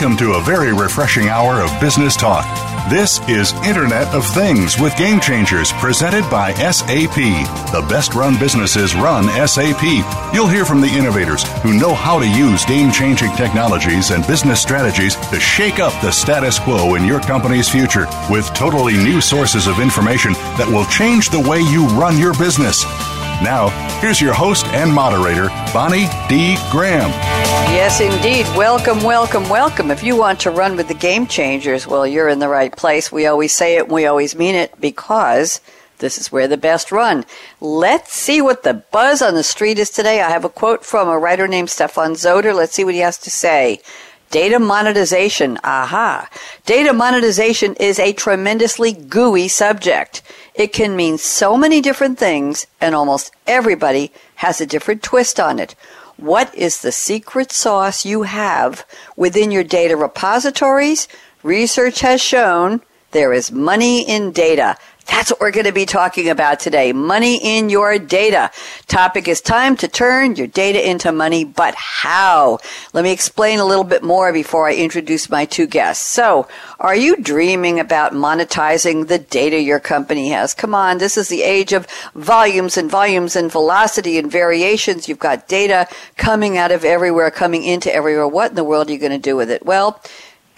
Welcome to a very refreshing hour of business talk. This is Internet of Things with Game Changers presented by SAP. The best run businesses run SAP. You'll hear from the innovators who know how to use game changing technologies and business strategies to shake up the status quo in your company's future with totally new sources of information that will change the way you run your business. Now, here's your host and moderator, Bonnie D. Graham. Yes, indeed. Welcome, welcome, welcome. If you want to run with the game changers, well, you're in the right place. We always say it and we always mean it because this is where the best run. Let's see what the buzz on the street is today. I have a quote from a writer named Stefan Zoder. Let's see what he has to say. Data monetization. Aha. Data monetization is a tremendously gooey subject. It can mean so many different things, and almost everybody has a different twist on it. What is the secret sauce you have within your data repositories? Research has shown there is money in data. That's what we're going to be talking about today. Money in your data. Topic is time to turn your data into money, but how? Let me explain a little bit more before I introduce my two guests. So, are you dreaming about monetizing the data your company has? Come on, this is the age of volumes and volumes and velocity and variations. You've got data coming out of everywhere, coming into everywhere. What in the world are you going to do with it? Well,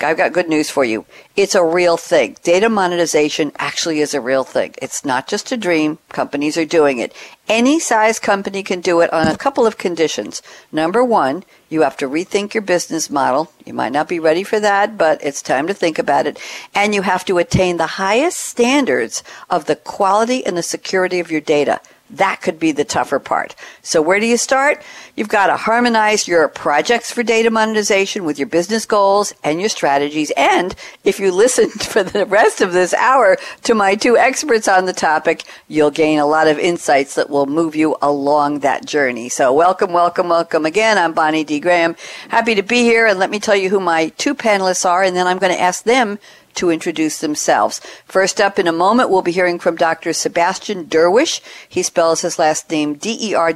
I've got good news for you. It's a real thing. Data monetization actually is a real thing. It's not just a dream. Companies are doing it. Any size company can do it on a couple of conditions. Number one, you have to rethink your business model. You might not be ready for that, but it's time to think about it. And you have to attain the highest standards of the quality and the security of your data. That could be the tougher part. So where do you start? You've got to harmonize your projects for data monetization with your business goals and your strategies. And if you listen for the rest of this hour to my two experts on the topic, you'll gain a lot of insights that will move you along that journey. So welcome, welcome, welcome again. I'm Bonnie D. Graham. Happy to be here. And let me tell you who my two panelists are. And then I'm going to ask them to introduce themselves. First up in a moment, we'll be hearing from Dr. Sebastian Derwisch. He spells his last name D-E-R-W-I-S-C-H.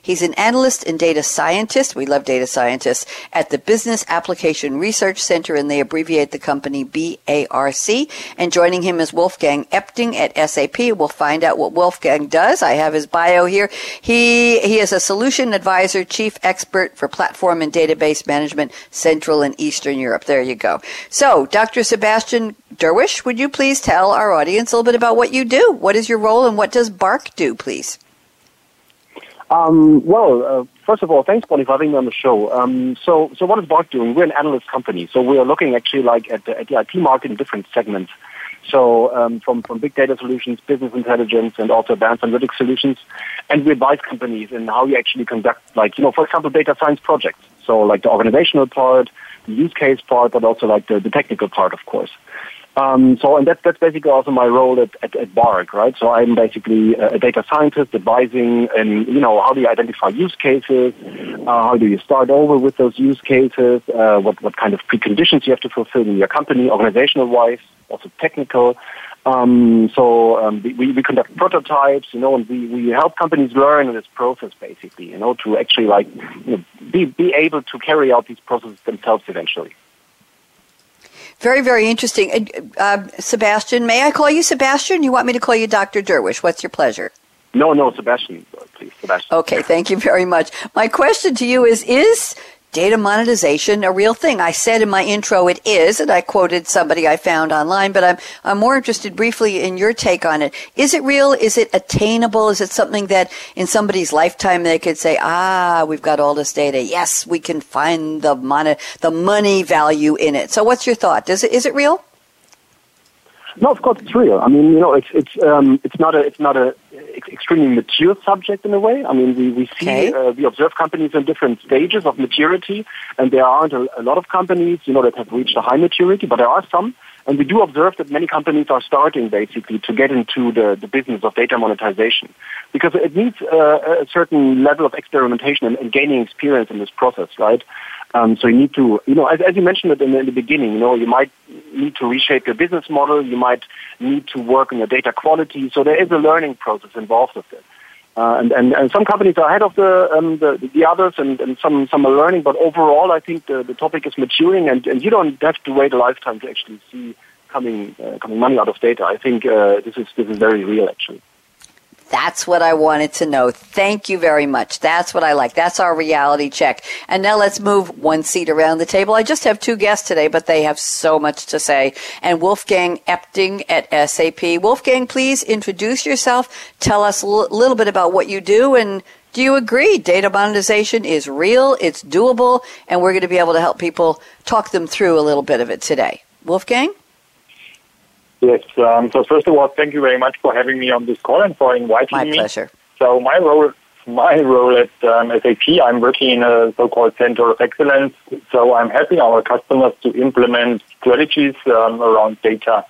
He's an analyst and data scientist. We love data scientists at the Business Application Research Center, and they abbreviate the company BARC. And joining him is Wolfgang Epting at SAP. We'll find out what Wolfgang does. I have his bio here. He, he is a solution advisor, chief expert for platform and database management, Central and Eastern Europe. There you go. So, Dr. Sebastian Derwisch, would you please tell our audience a little bit about what you do? What is your role and what does BARC do, please? Um, well, uh, first of all, thanks, Bonnie, for having me on the show. Um, so, so what is BARC doing? We're an analyst company, so we are looking actually like at the, at the IT market in different segments. So, um, from from big data solutions, business intelligence, and also advanced analytics solutions, and we advise companies in how you actually conduct, like you know, for example, data science projects. So, like the organizational part, the use case part, but also like the, the technical part, of course. Um, so, and that, that's basically also my role at, at, at right? So I'm basically a data scientist advising and, you know, how do you identify use cases? Uh, how do you start over with those use cases? Uh, what, what kind of preconditions you have to fulfill in your company, organizational wise, also technical. Um, so um, we, we conduct prototypes, you know, and we, we help companies learn in this process, basically, you know, to actually like you know, be be able to carry out these processes themselves eventually. Very, very interesting. Uh, Sebastian, may I call you Sebastian? You want me to call you Dr. Derwisch? What's your pleasure? No, no, Sebastian, please, Sebastian. Okay, thank you very much. My question to you is: Is data monetization a real thing? I said in my intro it is, and I quoted somebody I found online, but I'm, I'm more interested briefly in your take on it. Is it real? Is it attainable? Is it something that in somebody's lifetime they could say, ah, we've got all this data. Yes, we can find the money, the money value in it. So what's your thought? Is it, is it real? No, of course it's real. I mean, you know, it's it's um, it's not a it's not a extremely mature subject in a way. I mean, we we see okay. uh, we observe companies in different stages of maturity, and there aren't a, a lot of companies, you know, that have reached a high maturity, but there are some. And we do observe that many companies are starting basically to get into the, the business of data monetization because it needs uh, a certain level of experimentation and, and gaining experience in this process, right? Um, so you need to, you know, as, as you mentioned it in, in, the beginning, you know, you might need to reshape your business model. You might need to work on your data quality. So there is a learning process involved with it. Uh, and, and, and some companies are ahead of the, um, the, the others and, and some, some are learning, but overall I think the, the topic is maturing and, and you don't have to wait a lifetime to actually see coming, uh, coming money out of data. I think uh, this, is, this is very real actually. That's what I wanted to know. Thank you very much. That's what I like. That's our reality check. And now let's move one seat around the table. I just have two guests today, but they have so much to say. And Wolfgang Epting at SAP. Wolfgang, please introduce yourself. Tell us a little bit about what you do and do you agree data monetization is real, it's doable, and we're going to be able to help people talk them through a little bit of it today? Wolfgang? Yes. Um, so first of all, thank you very much for having me on this call and for inviting my me. My pleasure. So my role, my role at um, SAP, I'm working in a so-called center of excellence. So I'm helping our customers to implement strategies um, around data.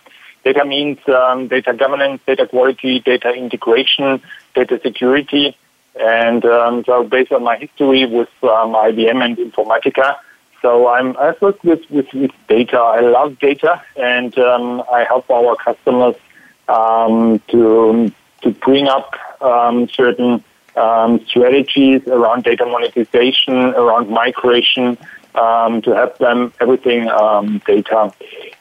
Data means um, data governance, data quality, data integration, data security. And um, so based on my history with um, IBM and Informatica, so I'm, I work with, with, with data. I love data, and um, I help our customers um, to to bring up um, certain um, strategies around data monetization, around migration, um, to help them everything um, data.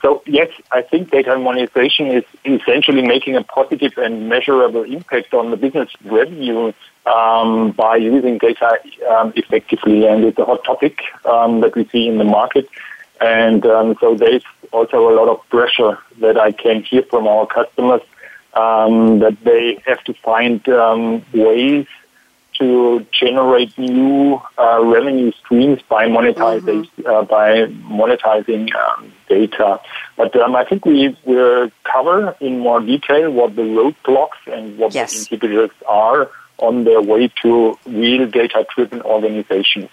So yes, I think data monetization is essentially making a positive and measurable impact on the business revenue um, by using data um, effectively, and it's a hot topic um, that we see in the market. And um, so there's also a lot of pressure that I can hear from our customers um, that they have to find um, ways to generate new uh, revenue streams by monetizing mm-hmm. uh, by monetizing um, data. But um, I think we will cover in more detail what the roadblocks and what yes. the inhibitors are on their way to real data-driven organizations.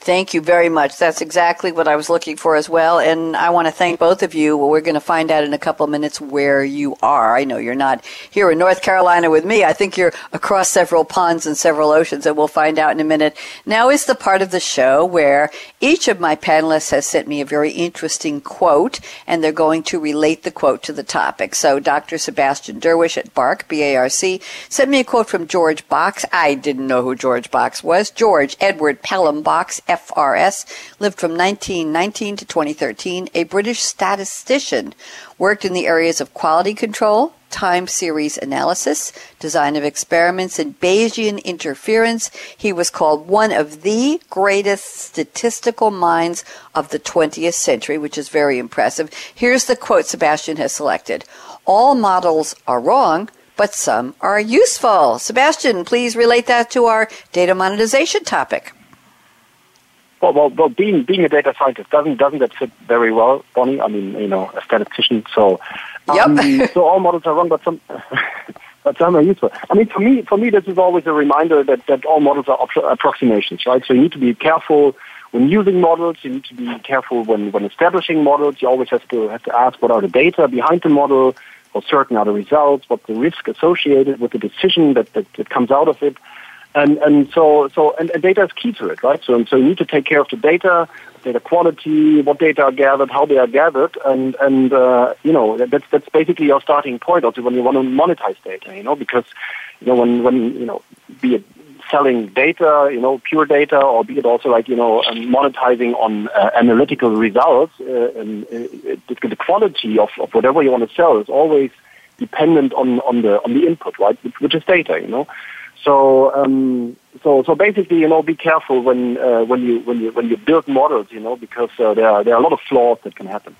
Thank you very much. That's exactly what I was looking for as well. And I want to thank both of you. Well, we're going to find out in a couple of minutes where you are. I know you're not here in North Carolina with me. I think you're across several ponds and several oceans, and we'll find out in a minute. Now is the part of the show where each of my panelists has sent me a very interesting quote, and they're going to relate the quote to the topic. So Dr. Sebastian Derwisch at BARC, B-A-R-C, sent me a quote from George Box. I didn't know who George Box was. George Edward Pelham Box, FRS, lived from 1919 to 2013, a British statistician, worked in the areas of quality control, time series analysis, design of experiments, and Bayesian interference. He was called one of the greatest statistical minds of the 20th century, which is very impressive. Here's the quote Sebastian has selected. All models are wrong, but some are useful. Sebastian, please relate that to our data monetization topic. Well, well, well, being being a data scientist doesn't doesn't that fit very well, Bonnie? I mean, you know, a statistician. So, um, yep. so all models are wrong, but some but some are useful. I mean, for me, for me, this is always a reminder that that all models are approximations, right? So you need to be careful when using models. You need to be careful when when establishing models. You always have to have to ask what are the data behind the model, how certain are the results, what's the risk associated with the decision that that, that comes out of it. And, and so, so and, and data is key to it, right? So, so you need to take care of the data, data quality, what data are gathered, how they are gathered, and and uh, you know that's that's basically your starting point also when you want to monetize data, you know, because you know when when you know be it selling data, you know, pure data, or be it also like you know um, monetizing on uh, analytical results, uh, and uh, the quality of, of whatever you want to sell is always dependent on on the on the input, right, which, which is data, you know. So, um, so, so basically, you know, be careful when uh, when you when you when you build models, you know, because uh, there are there are a lot of flaws that can happen.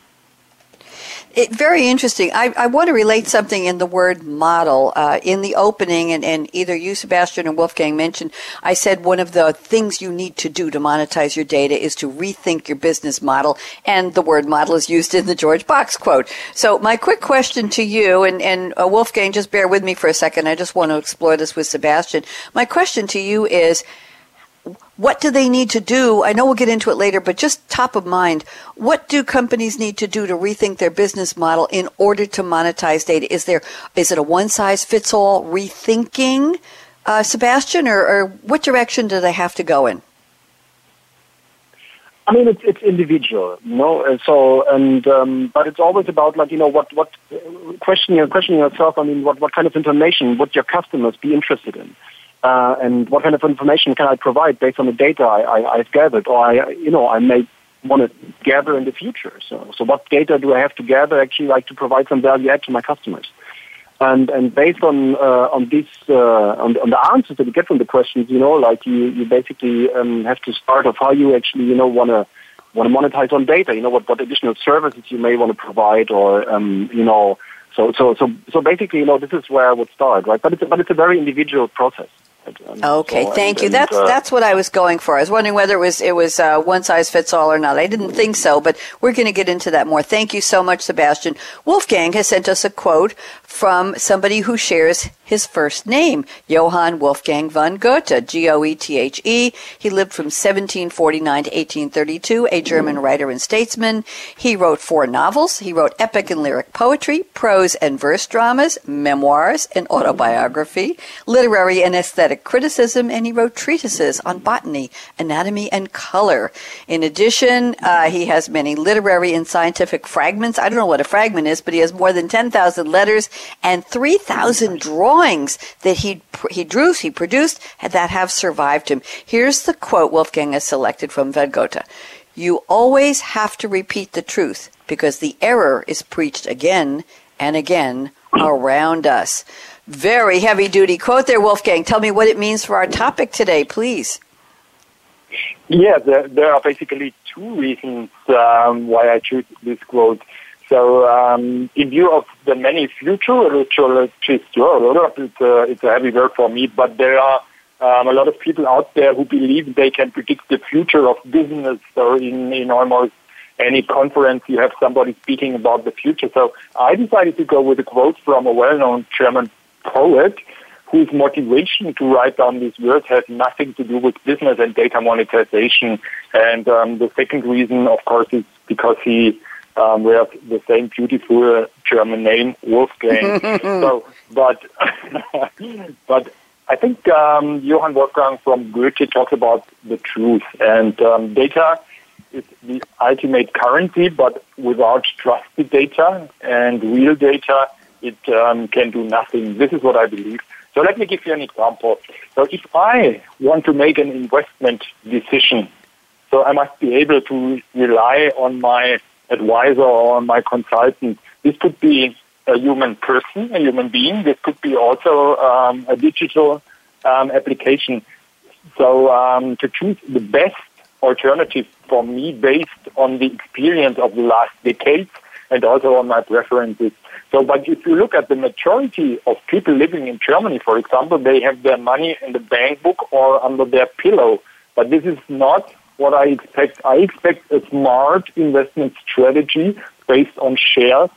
It, very interesting. I, I, want to relate something in the word model. Uh, in the opening, and, and, either you, Sebastian, or Wolfgang mentioned, I said one of the things you need to do to monetize your data is to rethink your business model. And the word model is used in the George Box quote. So, my quick question to you, and, and uh, Wolfgang, just bear with me for a second. I just want to explore this with Sebastian. My question to you is, what do they need to do? I know we'll get into it later, but just top of mind, what do companies need to do to rethink their business model in order to monetize data? Is there is it a one size fits all rethinking, uh, Sebastian, or, or what direction do they have to go in? I mean, it's it's individual, you know. So and um, but it's always about like you know what what questioning questioning yourself. I mean, what what kind of information would your customers be interested in, uh, and what kind of information can I provide based on the data I, I've gathered, or I you know I may want to gather in the future. So so what data do I have to gather actually like to provide some value add to my customers? And and based on uh, on these uh, on, on, the answers that you get from the questions, you know, like you you basically um, have to start off how you actually you know want to want to monetize on data. You know what what additional services you may want to provide, or um, you know, so so so so basically, you know, this is where I would start, right? But it's but it's a very individual process. Okay, so, thank and, you. And, that's uh, that's what I was going for. I was wondering whether it was it was uh, one size fits all or not. I didn't think so, but we're going to get into that more. Thank you so much, Sebastian. Wolfgang has sent us a quote from somebody who shares his first name, Johann Wolfgang von Goethe, G-O-E-T-H-E. He lived from 1749 to 1832, a German writer and statesman. He wrote four novels. He wrote epic and lyric poetry, prose and verse dramas, memoirs, and autobiography, literary and aesthetic criticism, and he wrote treatises on botany, anatomy, and color. In addition, uh, he has many literary and scientific fragments. I don't know what a fragment is, but he has more than 10,000 letters and 3,000 drawings that he, he drew, he produced, that have survived him. Here's the quote Wolfgang has selected from Goethe. You always have to repeat the truth because the error is preached again and again around us. Very heavy duty quote there, Wolfgang. Tell me what it means for our topic today, please. Yeah, there, there are basically two reasons um, why I choose this quote. So, um, in view of the many futurologists, it's a, it's a heavy word for me, but there are um, a lot of people out there who believe they can predict the future of business. So, in, in almost any conference, you have somebody speaking about the future. So, I decided to go with a quote from a well-known German poet whose motivation to write down these words has nothing to do with business and data monetization. And um, the second reason, of course, is because he um, we have the same beautiful German name, Wolfgang. so, but, but I think um, Johann Wolfgang from Goethe talks about the truth and um, data is the ultimate currency, but without trusted data and real data, it um, can do nothing. This is what I believe. So let me give you an example. So if I want to make an investment decision, so I must be able to rely on my advisor or on my consultant. This could be a human person, a human being. This could be also um, a digital um, application. So um, to choose the best alternative for me based on the experience of the last decades and also on my preferences. So, but if you look at the majority of people living in Germany, for example, they have their money in the bank book or under their pillow. But this is not what I expect. I expect a smart investment strategy based on shares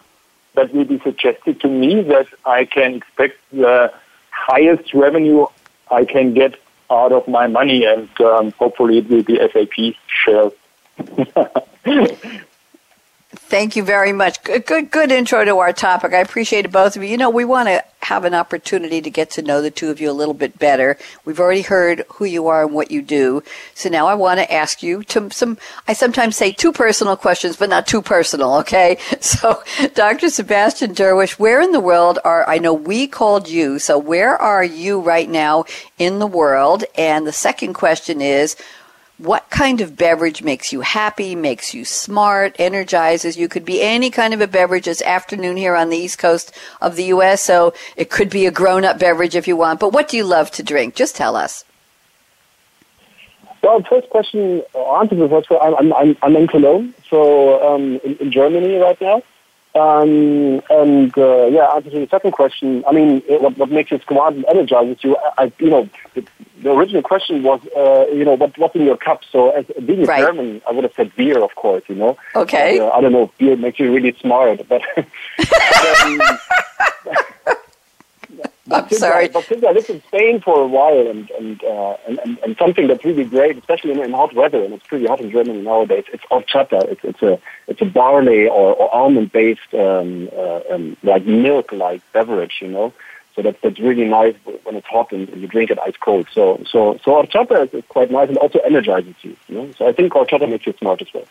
that will be suggested to me that I can expect the highest revenue I can get out of my money and um, hopefully it will be SAP shares. Thank you very much. Good, good, good intro to our topic. I appreciate it, both of you. You know, we want to have an opportunity to get to know the two of you a little bit better. We've already heard who you are and what you do. So now I want to ask you to some, I sometimes say two personal questions, but not too personal, okay? So, Dr. Sebastian Derwisch, where in the world are, I know we called you, so where are you right now in the world? And the second question is, what kind of beverage makes you happy, makes you smart, energizes you. Could be any kind of a beverage. It's afternoon here on the east coast of the U.S., so it could be a grown up beverage if you want. But what do you love to drink? Just tell us. Well, first question, answer the first question. I'm, I'm, I'm in Cologne, so um, in, in Germany right now. Um, and uh, yeah, answering the second question, I mean, what, what makes you smart and energizes you? I, I you know, the, the, original question was, uh, you know, what, what's in your cup? So, as being a. German, I would have said beer, of course. You know. Okay. Uh, I don't know if beer makes you really smart, but. um, But I'm sorry. But since I lived in Spain for a while, and and, uh, and, and and something that's really great, especially in, in hot weather, and it's pretty hot in Germany nowadays. It's horchata. It's it's a it's a barley or, or almond based um, uh, um, like milk like beverage, you know. So that, that's really nice when it's hot and, you drink it ice cold. So so so horchata is, is quite nice and also energizes you. you know? So I think horchata makes you smart as well.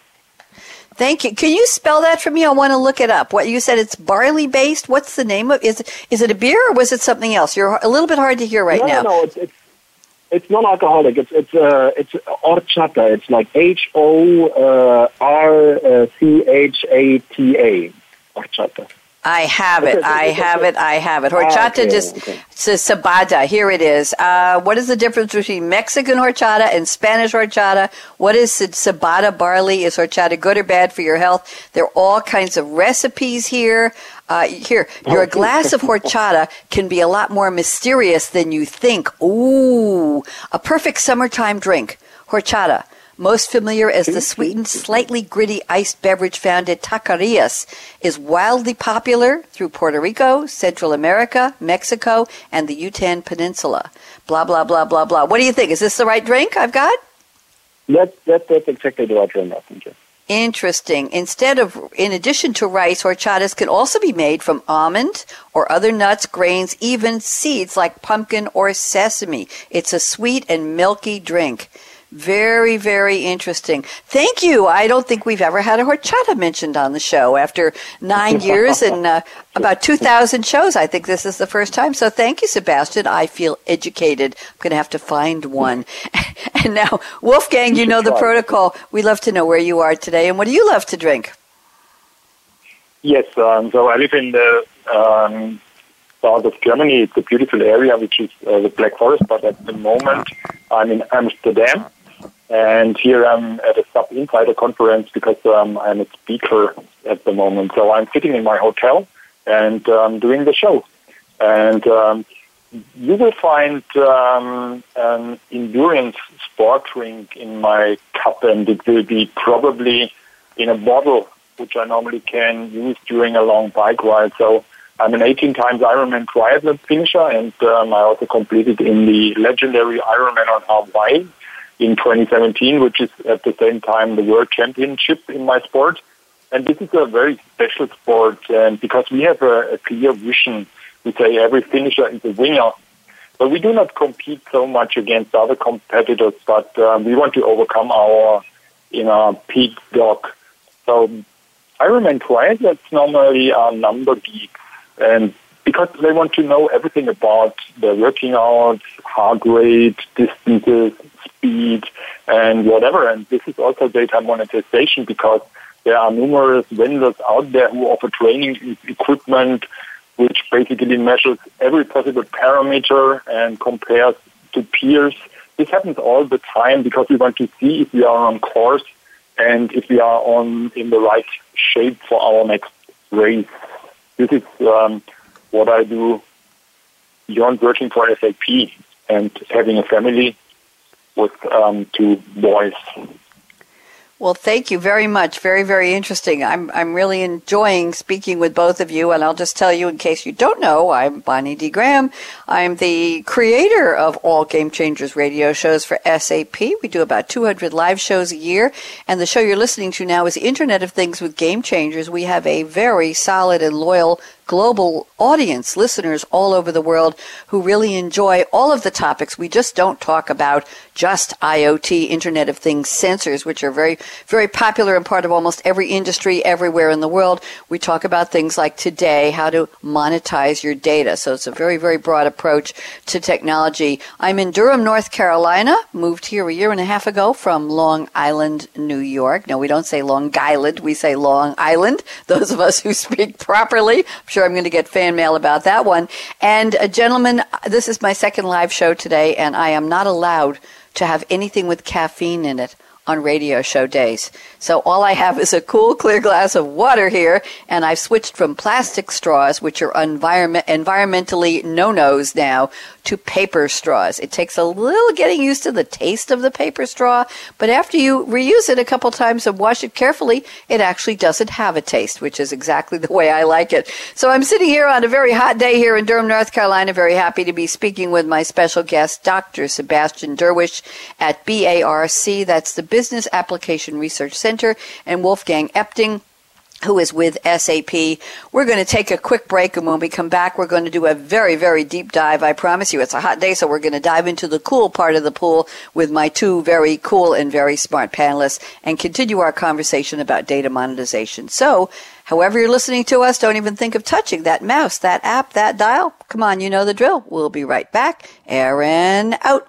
Thank you. Can you spell that for me? I want to look it up. What you said it's barley based. What's the name of is is it a beer or was it something else? You're a little bit hard to hear right no, now. No, no, it's it's, it's non-alcoholic. It's it's uh, it's horchata. It's like H O R C H A T A uh, R C H A T A. Horchata. I have it. I have it. I have it. Horchata okay, just okay. says cebada. Here it is. Uh, what is the difference between Mexican horchata and Spanish horchata? What is cebada barley? Is horchata good or bad for your health? There are all kinds of recipes here. Uh, here, your glass of horchata can be a lot more mysterious than you think. Ooh, a perfect summertime drink. Horchata most familiar as the sweetened, slightly gritty iced beverage found at taquerias, is wildly popular through Puerto Rico, Central America, Mexico, and the Yucatan Peninsula. Blah, blah, blah, blah, blah. What do you think? Is this the right drink I've got? That, that, that's exactly the right drink, I think, Interesting. Instead of, in addition to rice, horchatas can also be made from almond or other nuts, grains, even seeds like pumpkin or sesame. It's a sweet and milky drink. Very, very interesting. Thank you. I don't think we've ever had a horchata mentioned on the show after nine years and uh, about 2,000 shows. I think this is the first time. So thank you, Sebastian. I feel educated. I'm going to have to find one. and now, Wolfgang, you know the protocol. We love to know where you are today and what do you love to drink? Yes, um, so I live in the um, south of Germany. It's a beautiful area, which is uh, the Black Forest, but at the moment I'm in Amsterdam. And here I'm at a SAP Insider conference because um, I'm a speaker at the moment. So I'm sitting in my hotel and um, doing the show. And um, you will find um, an endurance sport drink in my cup, and it will be probably in a bottle, which I normally can use during a long bike ride. So I'm an 18 times Ironman triathlon finisher, and um, I also competed in the legendary Ironman on Hawaii in 2017, which is at the same time the World Championship in my sport. And this is a very special sport, and because we have a, a clear vision, we say every finisher is a winner. But we do not compete so much against other competitors, but um, we want to overcome our you know, peak dog. So Ironman triathletes normally are number geeks, and because they want to know everything about the working out, heart rate, distances, speed, and whatever. And this is also data monetization because there are numerous vendors out there who offer training equipment which basically measures every possible parameter and compares to peers. This happens all the time because we want to see if we are on course and if we are on in the right shape for our next race. This is um, what I do beyond working for SAP and having a family with um, two boys. Well, thank you very much. Very, very interesting. I'm, I'm really enjoying speaking with both of you. And I'll just tell you, in case you don't know, I'm Bonnie D. Graham. I'm the creator of all Game Changers radio shows for SAP. We do about 200 live shows a year. And the show you're listening to now is Internet of Things with Game Changers. We have a very solid and loyal global audience, listeners all over the world who really enjoy all of the topics. We just don't talk about just IoT, Internet of Things sensors, which are very, very popular and part of almost every industry everywhere in the world. We talk about things like today, how to monetize your data. So it's a very, very broad approach to technology. I'm in Durham, North Carolina, moved here a year and a half ago from Long Island, New York. No, we don't say Long Island, we say Long Island. Those of us who speak properly, sure I'm going to get fan mail about that one. And uh, a gentleman, this is my second live show today, and I am not allowed to have anything with caffeine in it on radio show days. So all I have is a cool, clear glass of water here, and I've switched from plastic straws, which are environment, environmentally no-nos now, to paper straws. It takes a little getting used to the taste of the paper straw, but after you reuse it a couple times and wash it carefully, it actually doesn't have a taste, which is exactly the way I like it. So I'm sitting here on a very hot day here in Durham, North Carolina, very happy to be speaking with my special guest, Dr. Sebastian Derwisch at BARC. That's the Business Application Research Center, and Wolfgang Epting who is with SAP. We're going to take a quick break, and when we come back, we're going to do a very, very deep dive. I promise you, it's a hot day, so we're going to dive into the cool part of the pool with my two very cool and very smart panelists and continue our conversation about data monetization. So, however you're listening to us, don't even think of touching that mouse, that app, that dial. Come on, you know the drill. We'll be right back. Aaron out.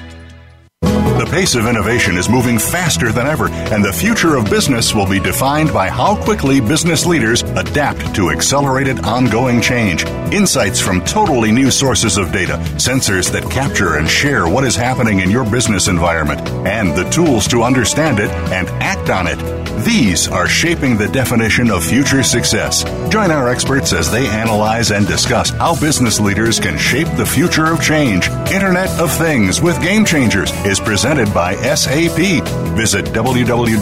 The pace of innovation is moving faster than ever, and the future of business will be defined by how quickly business leaders adapt to accelerated ongoing change. Insights from totally new sources of data, sensors that capture and share what is happening in your business environment, and the tools to understand it and act on it. These are shaping the definition of future success. Join our experts as they analyze and discuss how business leaders can shape the future of change. Internet of Things with Game Changers is presented presented by SAP. Visit www.sap.com.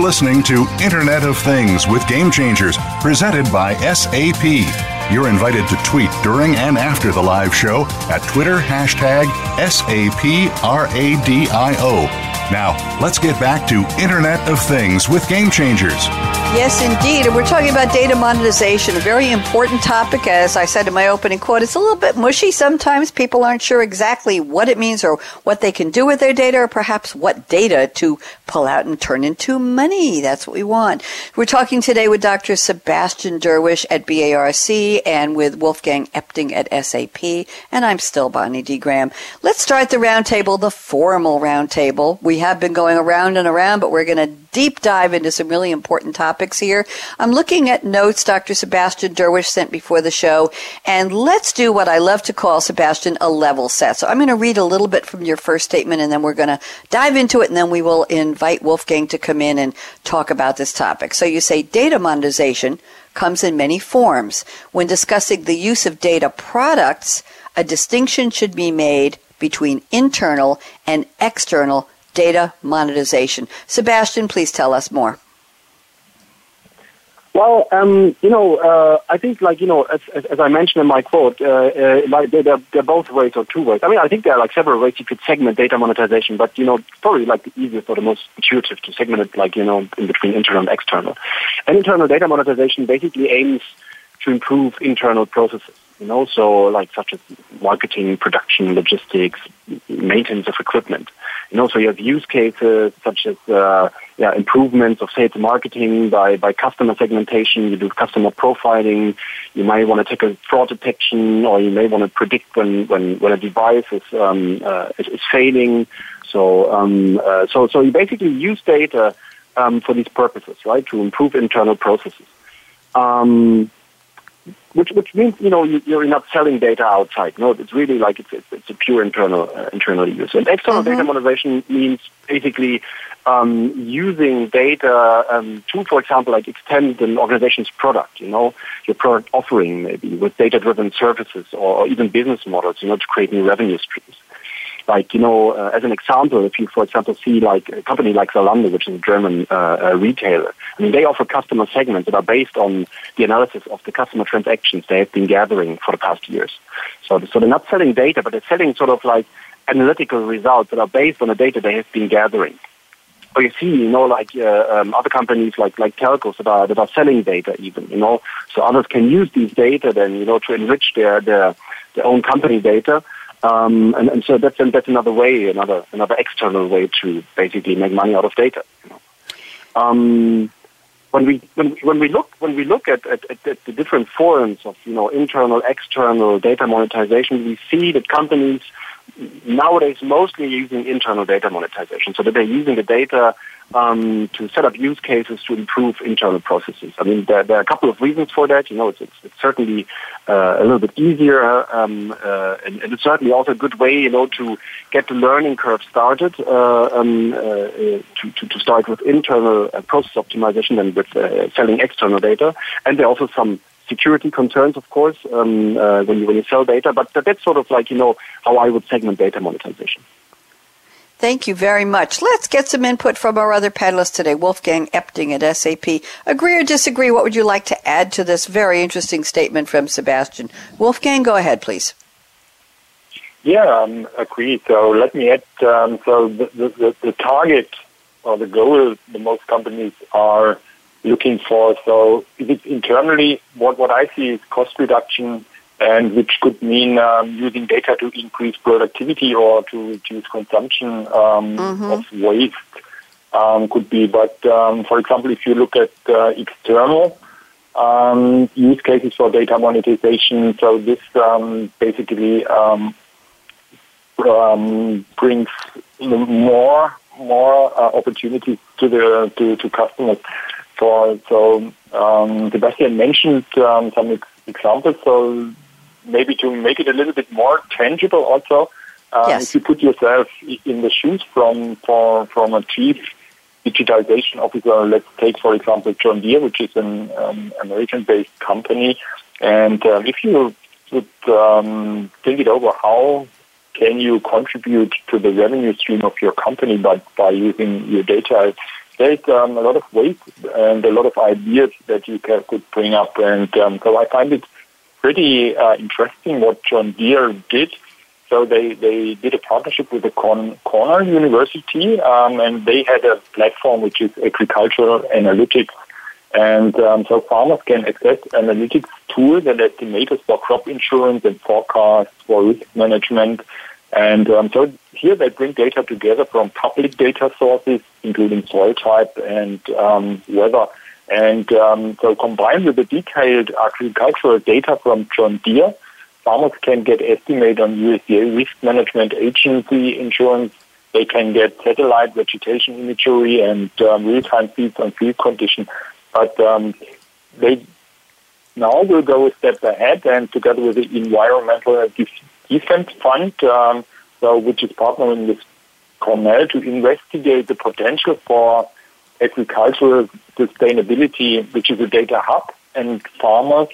Listening to Internet of Things with Game Changers, presented by SAP. You're invited to tweet during and after the live show at Twitter hashtag SAPRADIO. Now, let's get back to Internet of Things with Game Changers. Yes, indeed. And we're talking about data monetization, a very important topic. As I said in my opening quote, it's a little bit mushy sometimes. People aren't sure exactly what it means or what they can do with their data or perhaps what data to pull out and turn into money. That's what we want. We're talking today with Dr. Sebastian Derwisch at BARC and with Wolfgang Epting at SAP. And I'm still Bonnie D. Graham. Let's start the roundtable, the formal roundtable. We have been going around and around, but we're going to deep dive into some really important topics here. I'm looking at notes Dr. Sebastian Derwisch sent before the show, and let's do what I love to call, Sebastian, a level set. So I'm going to read a little bit from your first statement, and then we're going to dive into it, and then we will invite Wolfgang to come in and talk about this topic. So you say data monetization comes in many forms. When discussing the use of data products, a distinction should be made between internal and external data monetization. Sebastian, please tell us more. Well, um, you know, uh, I think, like you know, as, as, as I mentioned in my quote, uh, uh, like they're, they're both ways or two ways. I mean, I think there are like several ways you could segment data monetization, but you know, probably like the easiest or the most intuitive to segment it, like you know, in between internal and external. And internal data monetization basically aims to improve internal processes. You know, so like such as marketing, production, logistics, maintenance of equipment. You know, so you have use cases such as uh, yeah, improvements of sales and marketing by, by customer segmentation. You do customer profiling. You might want to take a fraud detection, or you may want to predict when, when, when a device is, um, uh, is, is, failing. So, um, uh, so, so you basically use data um, for these purposes, right, to improve internal processes. Um, which which means you know you, are not selling data outside. No, it's really like it's it's, it's a pure internal uh, internal use. And external mm-hmm. data monetization means basically um, using data um, to, for example, like extend an organization's product. You know, your product offering maybe with data-driven services or, or even business models. You know, to create new revenue streams. Like, you know, uh, as an example, if you, for example, see like a company like Zalando, which is a German uh, uh, retailer, I mean, they offer customer segments that are based on the analysis of the customer transactions they have been gathering for the past years. So, so they're not selling data, but they're selling sort of like analytical results that are based on the data they have been gathering. Or you see, you know, like uh, um, other companies like like telcos that are that are selling data, even, you know, so others can use these data then, you know, to enrich their their, their own company data um, and, and, so that's that's another way, another another external way to basically make money out of data. Um, when we when, when we look when we look at, at, at, the different forms of you know internal external data monetization, we see that companies nowadays mostly using internal data monetization, so that they're using the data um, to set up use cases to improve internal processes. I mean, there, there are a couple of reasons for that. You know, it's, it's, it's certainly uh, a little bit easier, um, uh, and, and, it's certainly also a good way, you know, to get the learning curve started, uh, um, uh, to, to, to, start with internal uh, process optimization than with uh, selling external data. And there are also some security concerns, of course, um, when you when you sell data. But that's sort of like you know how I would segment data monetization. Thank you very much. Let's get some input from our other panelists today. Wolfgang Epting at SAP. Agree or disagree? What would you like to add to this very interesting statement from Sebastian? Wolfgang, go ahead, please. Yeah, um, agree. So let me add. Um, so the, the, the target or the goal the most companies are looking for. So if it's internally, what what I see is cost reduction and which could mean um, using data to increase productivity or to reduce consumption um, mm-hmm. of waste um, could be. But um, for example, if you look at uh, external um, use cases for data monetization, so this um, basically brings more more uh, opportunities to the to, to customers. For so Sebastian mentioned um, some ex- examples. So maybe to make it a little bit more tangible also, um, yes. if you put yourself in the shoes from for, from a chief digitization officer, let's take for example John Deere, which is an um, American-based company, and um, if you would um, think it over, how can you contribute to the revenue stream of your company by by using your data? There's um, a lot of weight and a lot of ideas that you can, could bring up, and um, so I find it pretty uh, interesting what John Deere did. So they, they did a partnership with the Cornell University, um, and they had a platform which is agricultural analytics. And um, so farmers can access analytics tools and estimators for crop insurance and forecasts for risk management. And um, so here they bring data together from public data sources, including soil type and um, weather and um, so combined with the detailed agricultural data from John Deere, farmers can get estimate on USDA risk management agency insurance. They can get satellite vegetation imagery and um, real-time feeds on field condition. But um, they now will go a step ahead and together with the Environmental Defense Fund, um, so which is partnering with Cornell to investigate the potential for agricultural sustainability, which is a data hub, and farmers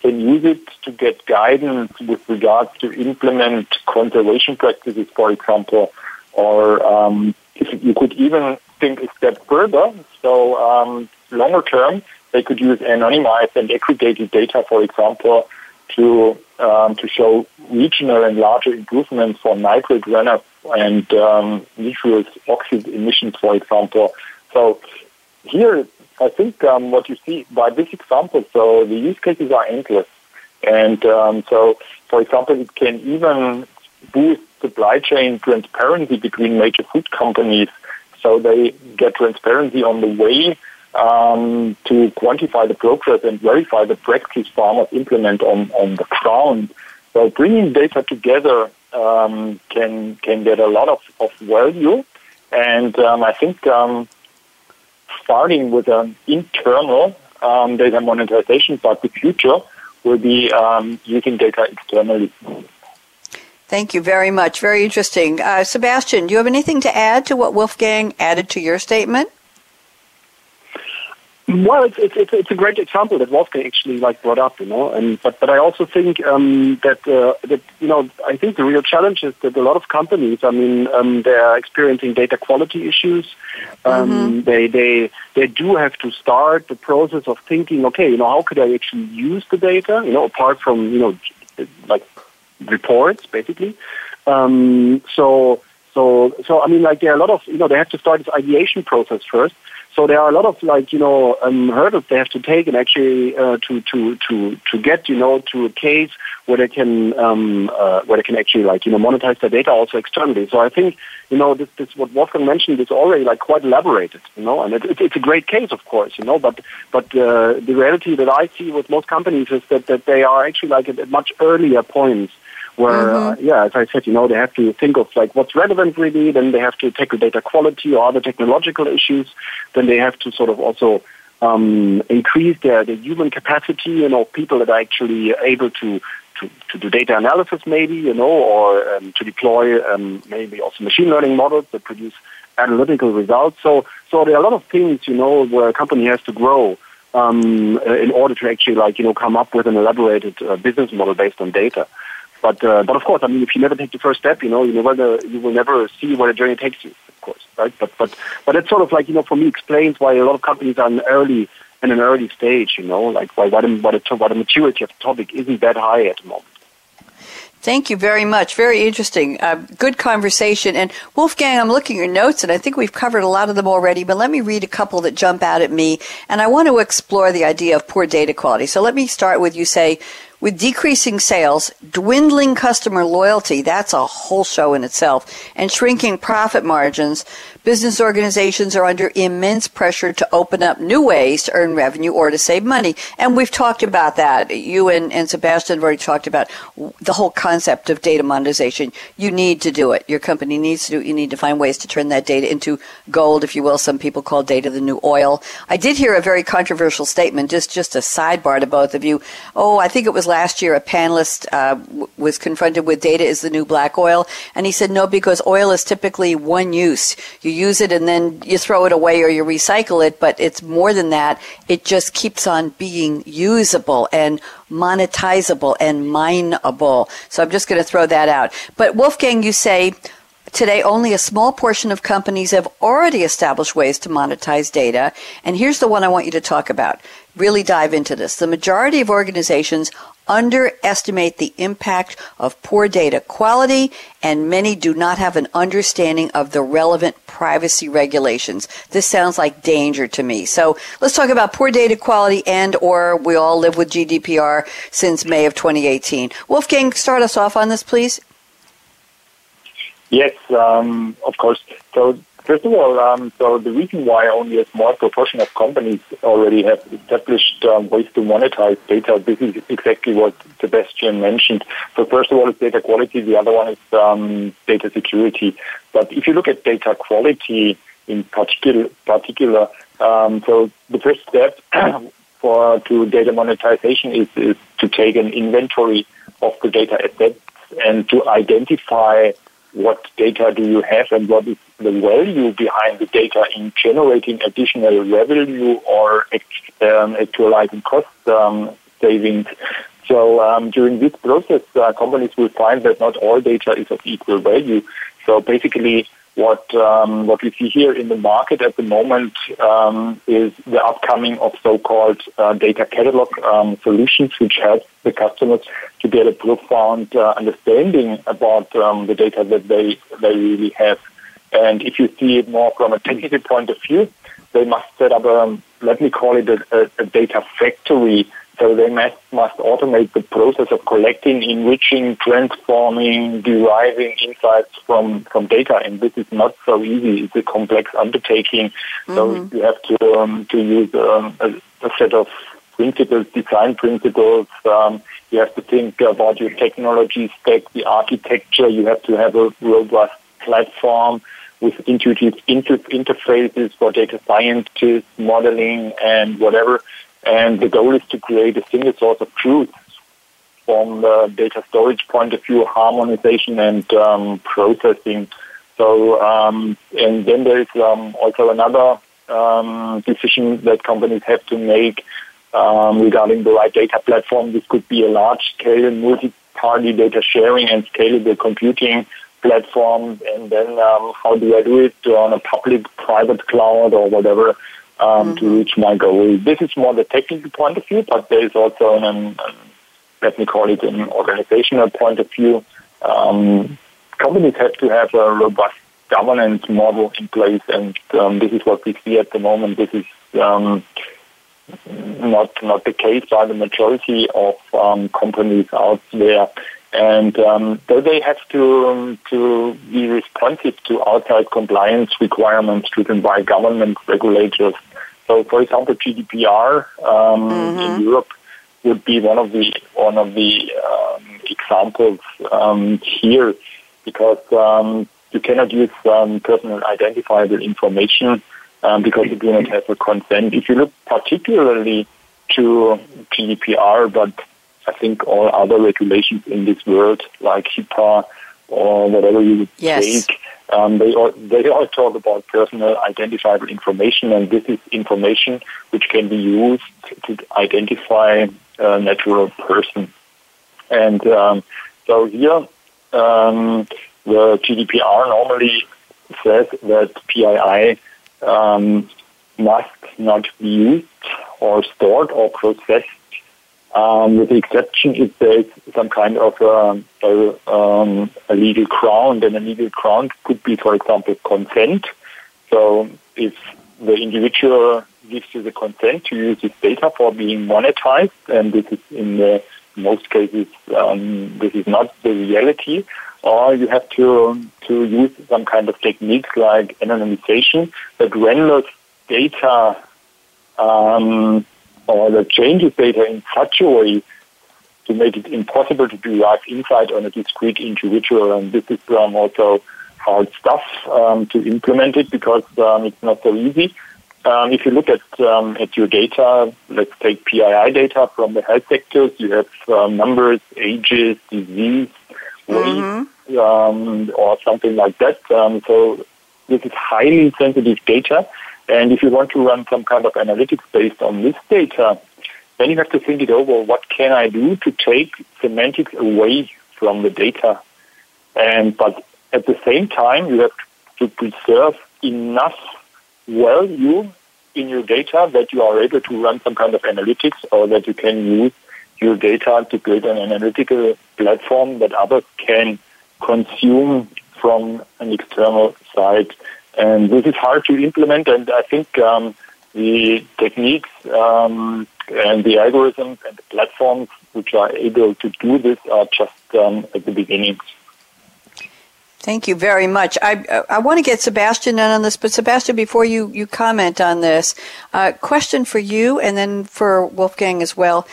can use it to get guidance with regards to implement conservation practices, for example, or um, you could even think a step further. So um, longer term, they could use anonymized and aggregated data, for example, to um, to show regional and larger improvements for nitrate runoff and um, nitrous oxide emissions, for example, so here, I think um, what you see by this example, so the use cases are endless. And um, so, for example, it can even boost supply chain transparency between major food companies. So they get transparency on the way um, to quantify the progress and verify the practice farmers implement on, on the ground. So bringing data together um, can can get a lot of, of value. And um, I think um, starting with an internal um, data monetization, but the future will be um, using data externally. Thank you very much. Very interesting. Uh, Sebastian, do you have anything to add to what Wolfgang added to your statement? Well, it's, it's, it's a great example that Wolfgang actually like brought up, you know. And but but I also think um, that uh, that you know I think the real challenge is that a lot of companies, I mean, um, they are experiencing data quality issues. Um, mm-hmm. They they they do have to start the process of thinking, okay, you know, how could I actually use the data? You know, apart from you know like reports, basically. Um, so So, so I mean, like there are a lot of, you know, they have to start this ideation process first. So there are a lot of like, you know, um, hurdles they have to take and actually uh, to to to to get, you know, to a case where they can um, uh, where they can actually like, you know, monetize their data also externally. So I think, you know, this this what Wolfgang mentioned is already like quite elaborated, you know, and it, it, it's a great case, of course, you know, but but uh, the reality that I see with most companies is that that they are actually like at, at much earlier points where, mm-hmm. uh, yeah, as I said, you know, they have to think of like what's relevant really, then they have to tackle data quality or other technological issues, then they have to sort of also um, increase their, their human capacity, you know, people that are actually able to, to, to do data analysis maybe, you know, or um, to deploy um, maybe also machine learning models that produce analytical results. So, so there are a lot of things, you know, where a company has to grow um, in order to actually like, you know, come up with an elaborated uh, business model based on data. But uh, but of course, I mean, if you never take the first step, you know, you never you will never see where the journey takes you. Of course, right? But but but it's sort of like you know, for me, explains why a lot of companies are in early in an early stage. You know, like why why the why the, why the maturity of the topic isn't that high at the moment. Thank you very much. Very interesting. Uh, good conversation. And Wolfgang, I'm looking at your notes and I think we've covered a lot of them already, but let me read a couple that jump out at me. And I want to explore the idea of poor data quality. So let me start with you say, with decreasing sales, dwindling customer loyalty, that's a whole show in itself, and shrinking profit margins, business organizations are under immense pressure to open up new ways to earn revenue or to save money. And we've talked about that. You and, and Sebastian have already talked about the whole concept of data monetization. You need to do it. Your company needs to do it. You need to find ways to turn that data into gold, if you will. Some people call data the new oil. I did hear a very controversial statement, just, just a sidebar to both of you. Oh, I think it was last year a panelist uh, w- was confronted with data is the new black oil, and he said no because oil is typically one use. You use it and then you throw it away or you recycle it, but it's more than that. It just keeps on being usable and monetizable and mineable. So I'm just going to throw that out. But Wolfgang, you say Today, only a small portion of companies have already established ways to monetize data. And here's the one I want you to talk about. Really dive into this. The majority of organizations underestimate the impact of poor data quality, and many do not have an understanding of the relevant privacy regulations. This sounds like danger to me. So let's talk about poor data quality and or we all live with GDPR since May of 2018. Wolfgang, start us off on this, please. Yes, um, of course. So First of all, um, so the reason why only a small proportion of companies already have established um, ways to monetize data, this is exactly what Sebastian mentioned. So first of all, it's data quality. The other one is um, data security. But if you look at data quality in particular, particular um, so the first step for to data monetization is, is to take an inventory of the data assets and to identify what data do you have and what is the value behind the data in generating additional revenue or um, actualizing cost um, savings. So um, during this process, uh, companies will find that not all data is of equal value. So basically, what um, what we see here in the market at the moment um, is the upcoming of so-called uh, data catalog um, solutions, which help the customers to get a profound uh, understanding about um, the data that they they really have. And if you see it more from a technical point of view, they must set up a let me call it a, a data factory so they must, must automate the process of collecting, enriching, transforming, deriving insights from, from data. And this is not so easy. It's a complex undertaking. Mm-hmm. So you have to, um, to use um, a, a, set of principles, design principles. Um, you have to think about your technology stack, the architecture. You have to have a robust platform with intuitive inter- interfaces for data scientists, modeling, and whatever. And the goal is to create a single source of truth from the data storage point of view, harmonization and um, processing. So, um, and then there is um, also another um, decision that companies have to make um, regarding the right data platform. This could be a large-scale multi-party data sharing and scalable computing platform. And then um, how do I do it on a public, private cloud or whatever um, mm-hmm. to reach my goal. This is more the technical point of view, but there is also an, an let me call it an organizational point of view. Um, companies have to have a robust governance model in place, and um, this is what we see at the moment. This is um, not not the case by the majority of um, companies out there. And um, so they have to to be responsive to outside compliance requirements driven by government regulators. So, for example, GDPR um, mm-hmm. in Europe would be one of the one of the um, examples um, here, because um, you cannot use um, personal identifiable information um, because you do not have a consent. If you look particularly to GDPR, but I think all other regulations in this world, like HIPAA or whatever you would yes. take, um, they all they all talk about personal identifiable information, and this is information which can be used to identify a natural person. And um, so here, um, the GDPR normally says that PII um, must not be used or stored or processed, um, with the exception if there is some kind of a, a, um, a legal ground, and a legal ground could be, for example, consent. So if the individual gives you the consent to use this data for being monetized, and this is in the most cases um, this is not the reality, or you have to to use some kind of techniques like anonymization that renders data um, or that changes data in such a way to make it impossible to derive insight on a discrete individual. And this is um, also hard stuff um, to implement it because um, it's not so easy. Um, if you look at um, at your data, let's take PII data from the health sectors. You have um, numbers, ages, disease, weight, mm-hmm. um, or something like that. Um, so this is highly sensitive data, and if you want to run some kind of analytics based on this data, then you have to think it over. What can I do to take semantics away from the data? And but at the same time, you have to preserve enough value in your data that you are able to run some kind of analytics or that you can use your data to build an analytical platform that others can consume from an external site. And this is hard to implement, and I think um, the techniques um, and the algorithms and the platforms which are able to do this are just um, at the beginning. Thank you very much. I I want to get Sebastian in on this, but Sebastian, before you, you comment on this, uh, question for you and then for Wolfgang as well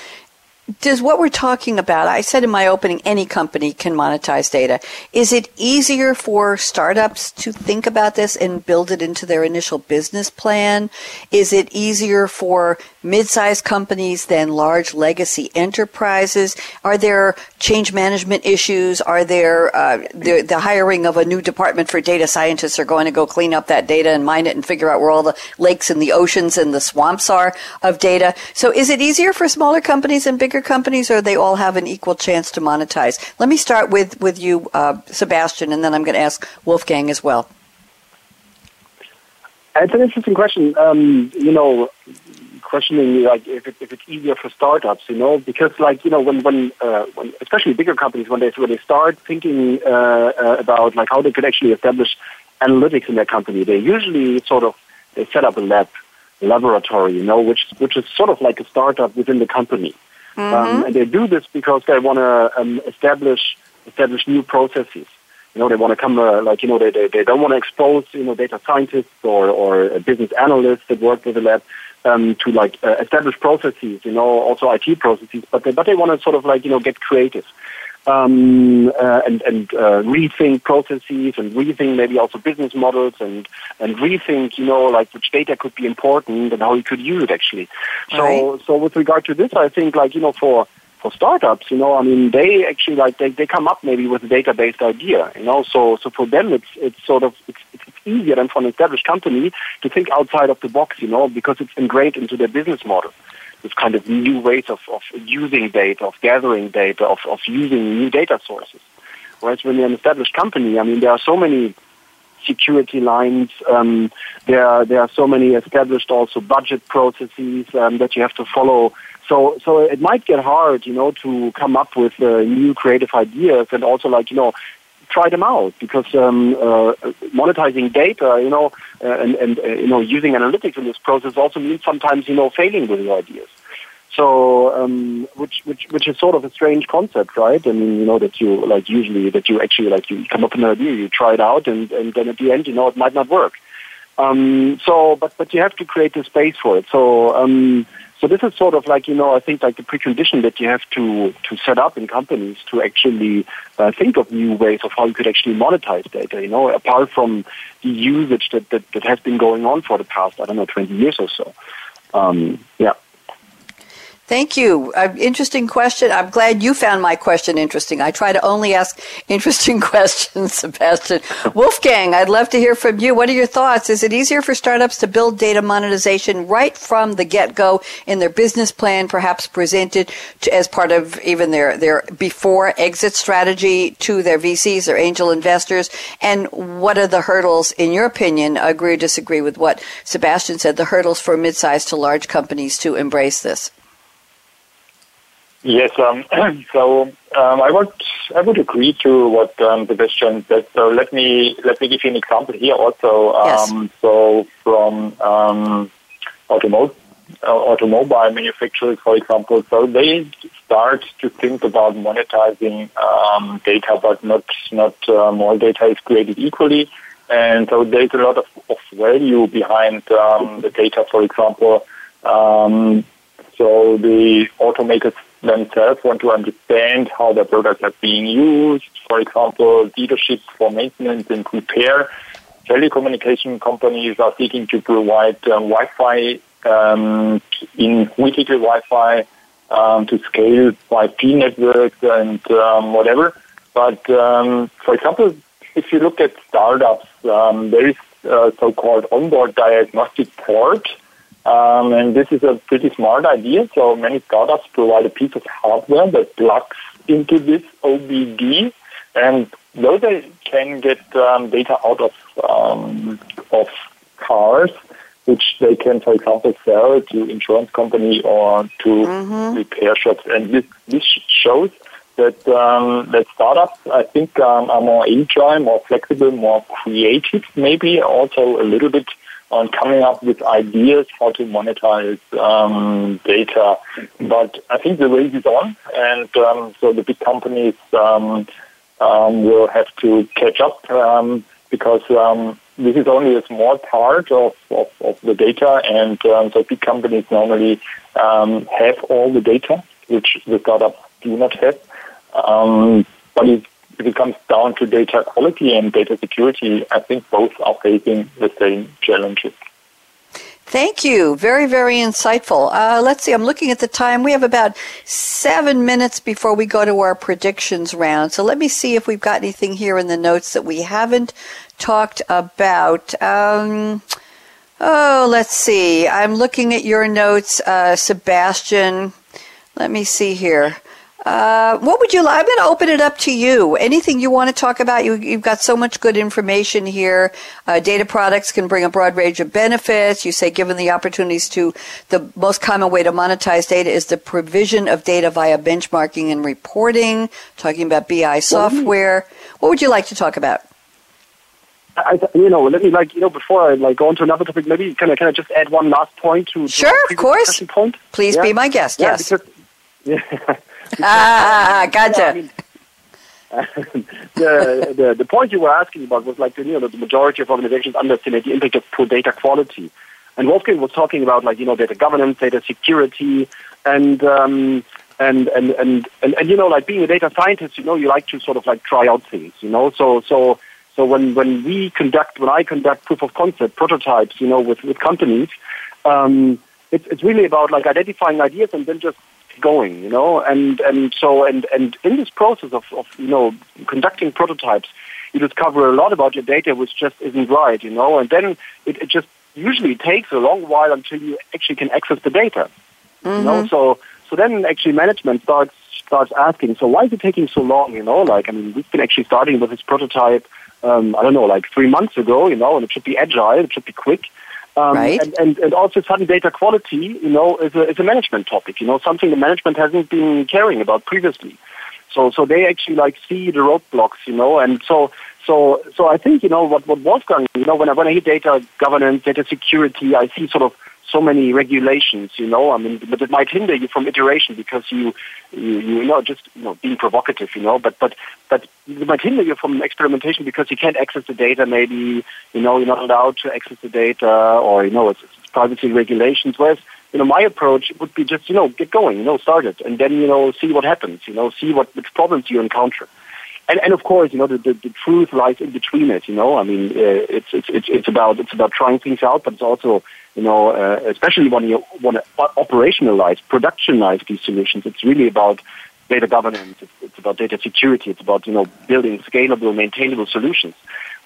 does what we're talking about, I said in my opening, any company can monetize data. Is it easier for startups to think about this and build it into their initial business plan? Is it easier for mid-sized companies than large legacy enterprises? Are there change management issues? Are there uh, the, the hiring of a new department for data scientists are going to go clean up that data and mine it and figure out where all the lakes and the oceans and the swamps are of data? So is it easier for smaller companies and bigger companies, or they all have an equal chance to monetize? Let me start with with you, uh, Sebastian, and then I'm going to ask Wolfgang as well. It's an interesting question. Um, you know, questioning like if, it, if it's easier for startups, you know, because like you know when when, uh, when especially bigger companies when they when they start thinking uh, uh, about like how they could actually establish analytics in their company, they usually sort of they set up a lab laboratory, you know, which which is sort of like a startup within the company. Mm-hmm. Um, and they do this because they want to um, establish establish new processes. You know, they want to come uh, like you know they, they they don't want to expose you know data scientists or or business analysts that work with the lab um, to like uh, establish processes. You know, also IT processes, but they, but they want to sort of like you know get creative um, uh, and, and uh, rethink processes and rethink maybe also business models and, and rethink, you know, like which data could be important and how you could use it actually. So, right. so with regard to this, I think like, you know, for, for startups, you know, I mean, they actually like, they, they come up maybe with a data-based idea, you know, so, so for them it's, it's sort of, it's, it's easier than for an established company to think outside of the box, you know, because it's ingrained into their business model this kind of new ways of, of using data, of gathering data, of, of using new data sources. Whereas when you're an established company, I mean, there are so many security lines. Um, there, there are so many established also budget processes um, that you have to follow. So, so it might get hard, you know, to come up with uh, new creative ideas and also like, you know, try them out because um, uh, monetizing data, you know, uh, and, and uh, you know, using analytics in this process also means sometimes you know failing with your ideas. So, um, which which which is sort of a strange concept, right? I mean, you know, that you like usually that you actually like you come up with an idea, you try it out, and and then at the end, you know, it might not work. Um, so, but but you have to create the space for it. So. Um, so this is sort of like you know I think like the precondition that you have to to set up in companies to actually uh, think of new ways of how you could actually monetize data. You know, apart from the usage that that, that has been going on for the past I don't know 20 years or so. Um, yeah. Thank you. Uh, interesting question. I'm glad you found my question interesting. I try to only ask interesting questions, Sebastian. Wolfgang, I'd love to hear from you. What are your thoughts? Is it easier for startups to build data monetization right from the get go in their business plan, perhaps presented to, as part of even their, their before exit strategy to their VCs or angel investors? And what are the hurdles, in your opinion, agree or disagree with what Sebastian said, the hurdles for mid-sized to large companies to embrace this? Yes, um, so um, I would I would agree to what um, Sebastian said. So let me let me give you an example here also. Yes. Um, so from um, automotive uh, automobile manufacturers, for example, so they start to think about monetizing um, data, but not not um, all data is created equally. And so there's a lot of, of value behind um, the data, for example. Um, so the automakers themselves want to understand how their products are being used. For example, dealerships for maintenance and repair. Telecommunication companies are seeking to provide um, Wi-Fi um, in vehicle Wi-Fi um, to scale 5G networks and um, whatever. But um, for example, if you look at startups, um, there is a so-called onboard diagnostic port um, and this is a pretty smart idea. So many startups provide a piece of hardware that plugs into this OBD, and though they can get um, data out of um, of cars, which they can, for example, sell to insurance company or to mm-hmm. repair shops, and this this shows that um, that startups, I think, um, are more agile, more flexible, more creative, maybe also a little bit on coming up with ideas how to monetize um, data. But I think the race is on, and um, so the big companies um, um will have to catch up um, because um, this is only a small part of, of, of the data, and so big companies normally have all the data, which the startups do not have. but it if it comes down to data quality and data security, I think both are facing the same challenges. Thank you. Very, very insightful. Uh, let's see. I'm looking at the time. We have about seven minutes before we go to our predictions round. So let me see if we've got anything here in the notes that we haven't talked about. Um, oh, let's see. I'm looking at your notes, uh, Sebastian. Let me see here. Uh, what would you like? I'm going to open it up to you. Anything you want to talk about? You, have got so much good information here. Uh, data products can bring a broad range of benefits. You say, given the opportunities to, the most common way to monetize data is the provision of data via benchmarking and reporting. Talking about BI software. What would you like to talk about? I, you know, let me like, you know, before I like go on to another topic, maybe can I can I just add one last point to, to sure, of course. Point? Please yeah. be my guest. Yeah, yes. Because, yeah. ah, gotcha. I mean, the, the the point you were asking about was like you know the majority of organizations underestimate the impact of poor data quality, and Wolfgang was talking about like you know data governance, data security, and um, and, and and and and you know like being a data scientist, you know you like to sort of like try out things, you know. So so so when when we conduct when I conduct proof of concept prototypes, you know, with with companies, um, it's it's really about like identifying ideas and then just going, you know, and, and so, and, and in this process of, of, you know, conducting prototypes, you discover a lot about your data which just isn't right, you know, and then it, it just usually takes a long while until you actually can access the data, mm-hmm. you know, mm-hmm. so, so then actually management starts, starts asking, so why is it taking so long, you know, like, I mean, we've been actually starting with this prototype, um, I don't know, like three months ago, you know, and it should be agile, it should be quick, um, right. and, and, and also sudden data quality, you know, is a, is a management topic, you know, something the management hasn't been caring about previously. So so they actually like see the roadblocks, you know, and so so so I think you know what what Wolfgang, you know, when I when I hear data governance, data security, I see sort of so many regulations, you know. I mean, but it might hinder you from iteration because you, you, you know, just you know, being provocative, you know. But but but it might hinder you from experimentation because you can't access the data. Maybe you know you're not allowed to access the data, or you know, it's, it's privacy regulations. Whereas you know, my approach would be just you know get going, you know, start it, and then you know see what happens, you know, see what which problems you encounter and, and of course, you know, the, the, the truth lies in between it. You know, I mean, uh, it's, it's it's it's about it's about trying things out, but it's also you know, uh, especially when you want to operationalize, productionize these solutions. It's really about data governance. It's, it's about data security. It's about you know building scalable, maintainable solutions.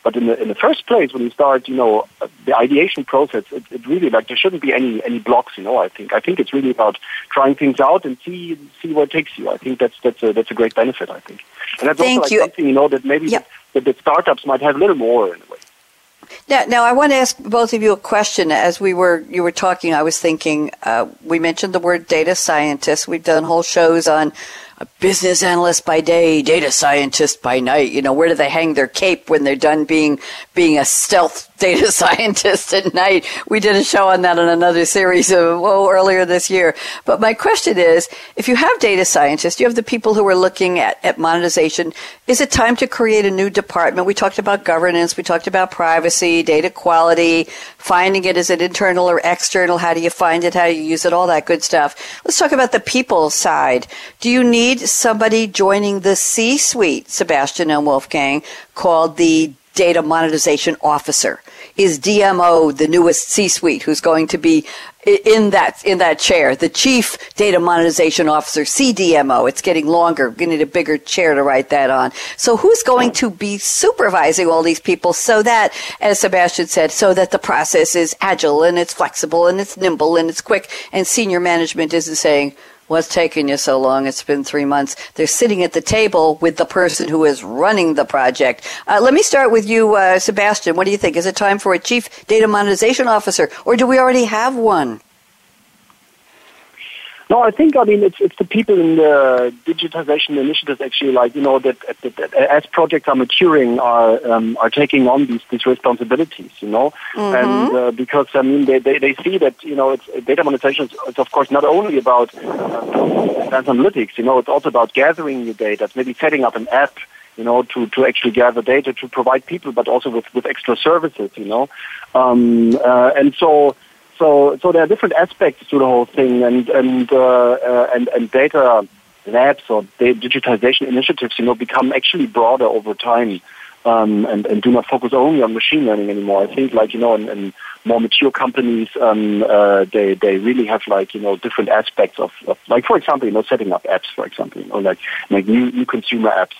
But in the in the first place, when you start, you know, the ideation process, it, it really like there shouldn't be any any blocks. You know, I think I think it's really about trying things out and see see where it takes you. I think that's that's a that's a great benefit. I think, and that's Thank also like you. something you know that maybe yep. that, that startups might have a little more in a way. Now, now I want to ask both of you a question. As we were you were talking, I was thinking. Uh, we mentioned the word data scientist. We've done whole shows on a business analyst by day, data scientist by night. You know, where do they hang their cape when they're done being being a stealth data scientist at night? We did a show on that in another series uh, of whoa earlier this year. But my question is, if you have data scientists, you have the people who are looking at, at monetization. Is it time to create a new department? We talked about governance, we talked about privacy, data quality, finding it is it internal or external? How do you find it? How do you use it? All that good stuff. Let's talk about the people side. Do you need somebody joining the C suite, Sebastian and Wolfgang, called the data monetization officer. Is DMO the newest C-suite who's going to be in that in that chair? The chief data monetization officer, CDMO. It's getting longer. We need a bigger chair to write that on. So who's going to be supervising all these people so that, as Sebastian said, so that the process is agile and it's flexible and it's nimble and it's quick and senior management isn't saying, What's taking you so long? It's been three months. They're sitting at the table with the person who is running the project. Uh, let me start with you, uh, Sebastian. What do you think? Is it time for a chief data monetization officer, or do we already have one? No, I think I mean it's it's the people in the digitization initiatives actually like you know that, that, that as projects are maturing are um, are taking on these these responsibilities you know mm-hmm. and uh, because I mean they, they, they see that you know it's data monetization is, is of course not only about uh, advanced analytics you know it's also about gathering new data it's maybe setting up an app you know, to, to actually gather data to provide people, but also with, with extra services, you know. Um, uh, and so so, so there are different aspects to the whole thing, and and uh, uh, and, and data labs or digitization initiatives, you know, become actually broader over time, um, and and do not focus only on machine learning anymore. I think, like you know, in, more mature companies, um, uh, they they really have like you know different aspects of, of like for example, you know, setting up apps, for example, you know, like like new new consumer apps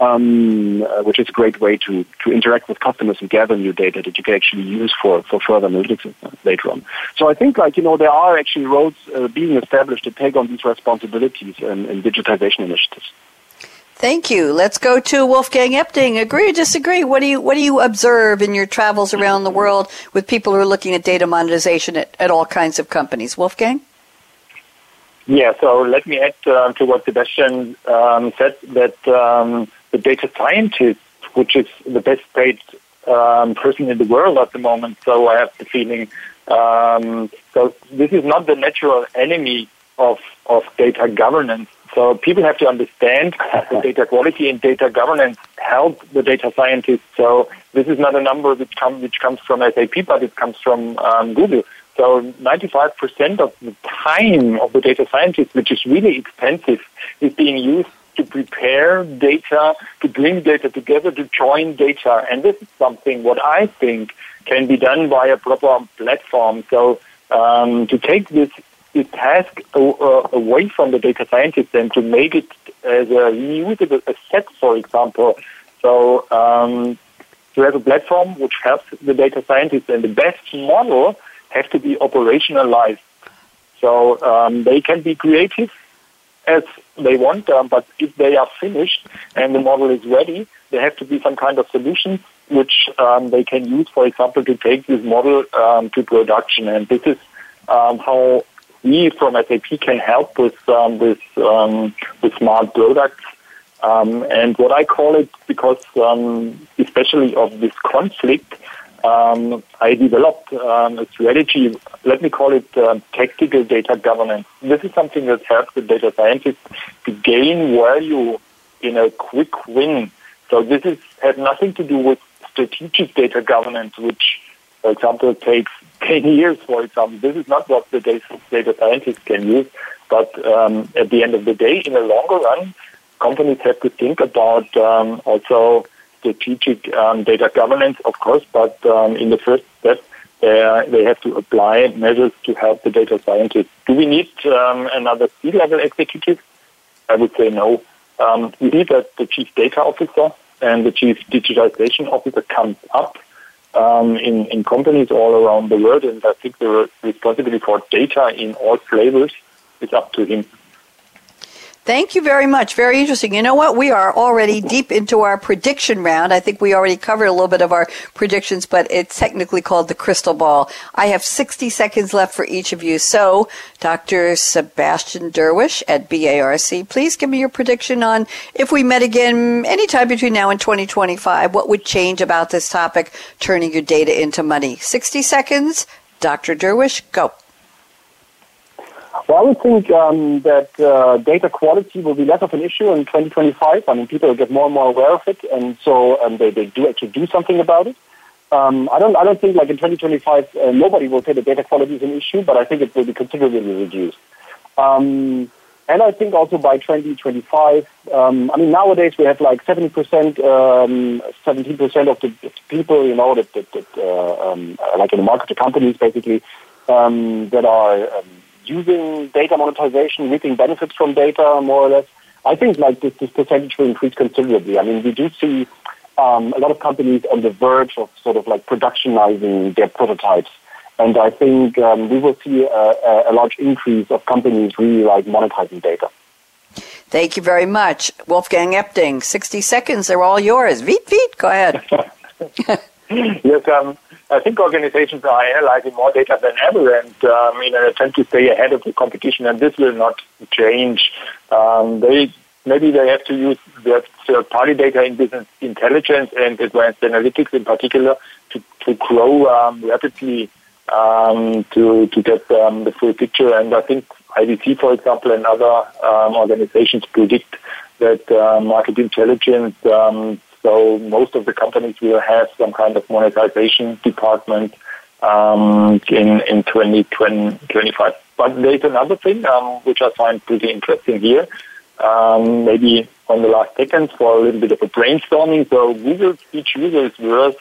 um, uh, which is a great way to, to interact with customers and gather new data that you can actually use for, for further analytics uh, later on. So I think like, you know, there are actually roads uh, being established to take on these responsibilities and, and digitization initiatives. Thank you. Let's go to Wolfgang Epting. Agree or disagree? What do you what do you observe in your travels around the world with people who are looking at data monetization at, at all kinds of companies? Wolfgang? Yeah, so let me add uh, to what Sebastian um, said that um, the data scientist, which is the best paid um, person in the world at the moment. So I have the feeling. Um, so this is not the natural enemy of of data governance. So people have to understand that data quality and data governance help the data scientists. So this is not a number which comes which comes from SAP, but it comes from um, Google. So 95% of the time of the data scientist, which is really expensive, is being used to prepare data, to bring data together, to join data. And this is something what I think can be done by a proper platform. So um, to take this, this task away from the data scientist and to make it as a reusable asset, for example. So um, to have a platform which helps the data scientist and the best model have to be operationalized. So um, they can be creative as they want, um, but if they are finished and the model is ready, there have to be some kind of solution which um, they can use, for example, to take this model um, to production. And this is um, how we from SAP can help with um, with um, with smart products Um, and what I call it, because um, especially of this conflict, um, I developed um, a strategy, let me call it uh, tactical data governance. This is something that helps the data scientists to gain value in a quick win. So this is, has nothing to do with strategic data governance, which, for example, takes 10 years, for example. This is not what the data, data scientists can use. But um, at the end of the day, in the longer run, companies have to think about um, also strategic um, data governance, of course, but um, in the first step, uh, they have to apply measures to help the data scientists. Do we need um, another C-level executive? I would say no. Um, we need that the chief data officer and the chief digitization officer comes up um, in, in companies all around the world, and I think the responsibility for data in all flavors is up to him. Thank you very much. Very interesting. You know what? We are already deep into our prediction round. I think we already covered a little bit of our predictions, but it's technically called the crystal ball. I have 60 seconds left for each of you. So, Dr. Sebastian Derwisch at BARC, please give me your prediction on if we met again anytime between now and 2025, what would change about this topic, turning your data into money? 60 seconds. Dr. Derwisch, go. Well, I would think um, that uh, data quality will be less of an issue in 2025. I mean, people will get more and more aware of it, and so um, they, they do actually do something about it. Um, I don't I don't think like in 2025 uh, nobody will say that data quality is an issue, but I think it will be considerably reduced. Um, and I think also by 2025, um, I mean nowadays we have like 70 percent, 17 um, percent of the people you know that, that, that uh, um, like in the market, the companies basically that are using data monetization, reaping benefits from data, more or less. I think like this, this percentage will increase considerably. I mean, we do see um, a lot of companies on the verge of sort of like productionizing their prototypes. And I think um, we will see a, a, large increase of companies really like monetizing data. Thank you very much. Wolfgang Epting, 60 seconds, they're all yours. Veet, veet, go ahead. yes, um, I think organizations are analyzing more data than ever and um, in an attempt to stay ahead of the competition, and this will not change. Um, they maybe they have to use their third-party data in business intelligence and advanced analytics in particular to, to grow um, rapidly um, to to get um, the full picture. And I think IDC, for example, and other um, organizations predict that uh, market intelligence um, so most of the companies will have some kind of monetization department um, in in 2025. But there's another thing um, which I find pretty interesting here. Um, maybe on the last seconds for a little bit of a brainstorming. So Google each user is worth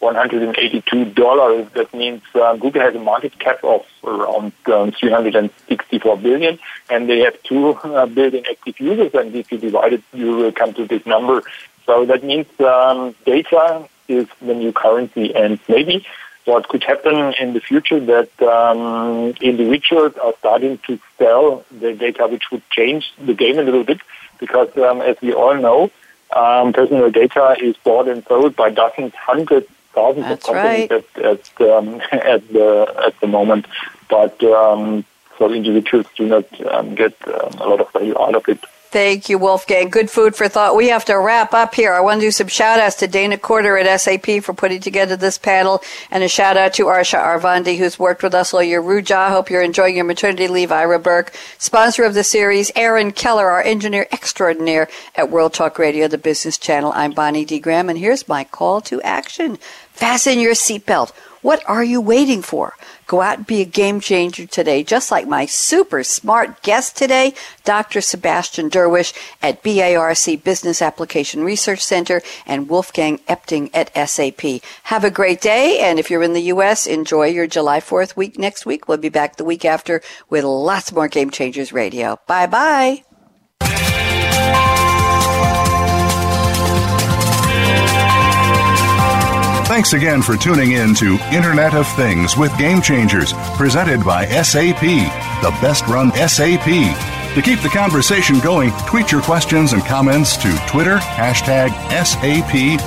$182. That means uh, Google has a market cap of around um, 364 billion, and they have 2 uh, billion active users. And if you divide it, you will come to this number. So that means um, data is the new currency, and maybe what could happen in the future that um, individuals are starting to sell their data, which would change the game a little bit, because um, as we all know, um, personal data is bought and sold by dozens, hundreds, thousands That's of companies right. at, at, um, at the at the moment. But um, so individuals do not um, get um, a lot of value out of it. Thank you, Wolfgang. Good food for thought. We have to wrap up here. I want to do some shout outs to Dana Corder at SAP for putting together this panel and a shout out to Arsha Arvandi who's worked with us all year. Ruja, hope you're enjoying your maternity leave. Ira Burke, sponsor of the series. Aaron Keller, our engineer extraordinaire at World Talk Radio, the business channel. I'm Bonnie D. Graham and here's my call to action. Fasten your seatbelt. What are you waiting for? Go out and be a game changer today, just like my super smart guest today, Dr. Sebastian Derwisch at BARC Business Application Research Center and Wolfgang Epting at SAP. Have a great day, and if you're in the U.S., enjoy your July 4th week next week. We'll be back the week after with lots more Game Changers Radio. Bye bye. Thanks again for tuning in to Internet of Things with Game Changers, presented by SAP, the best run SAP. To keep the conversation going, tweet your questions and comments to Twitter, hashtag SAPRADIO.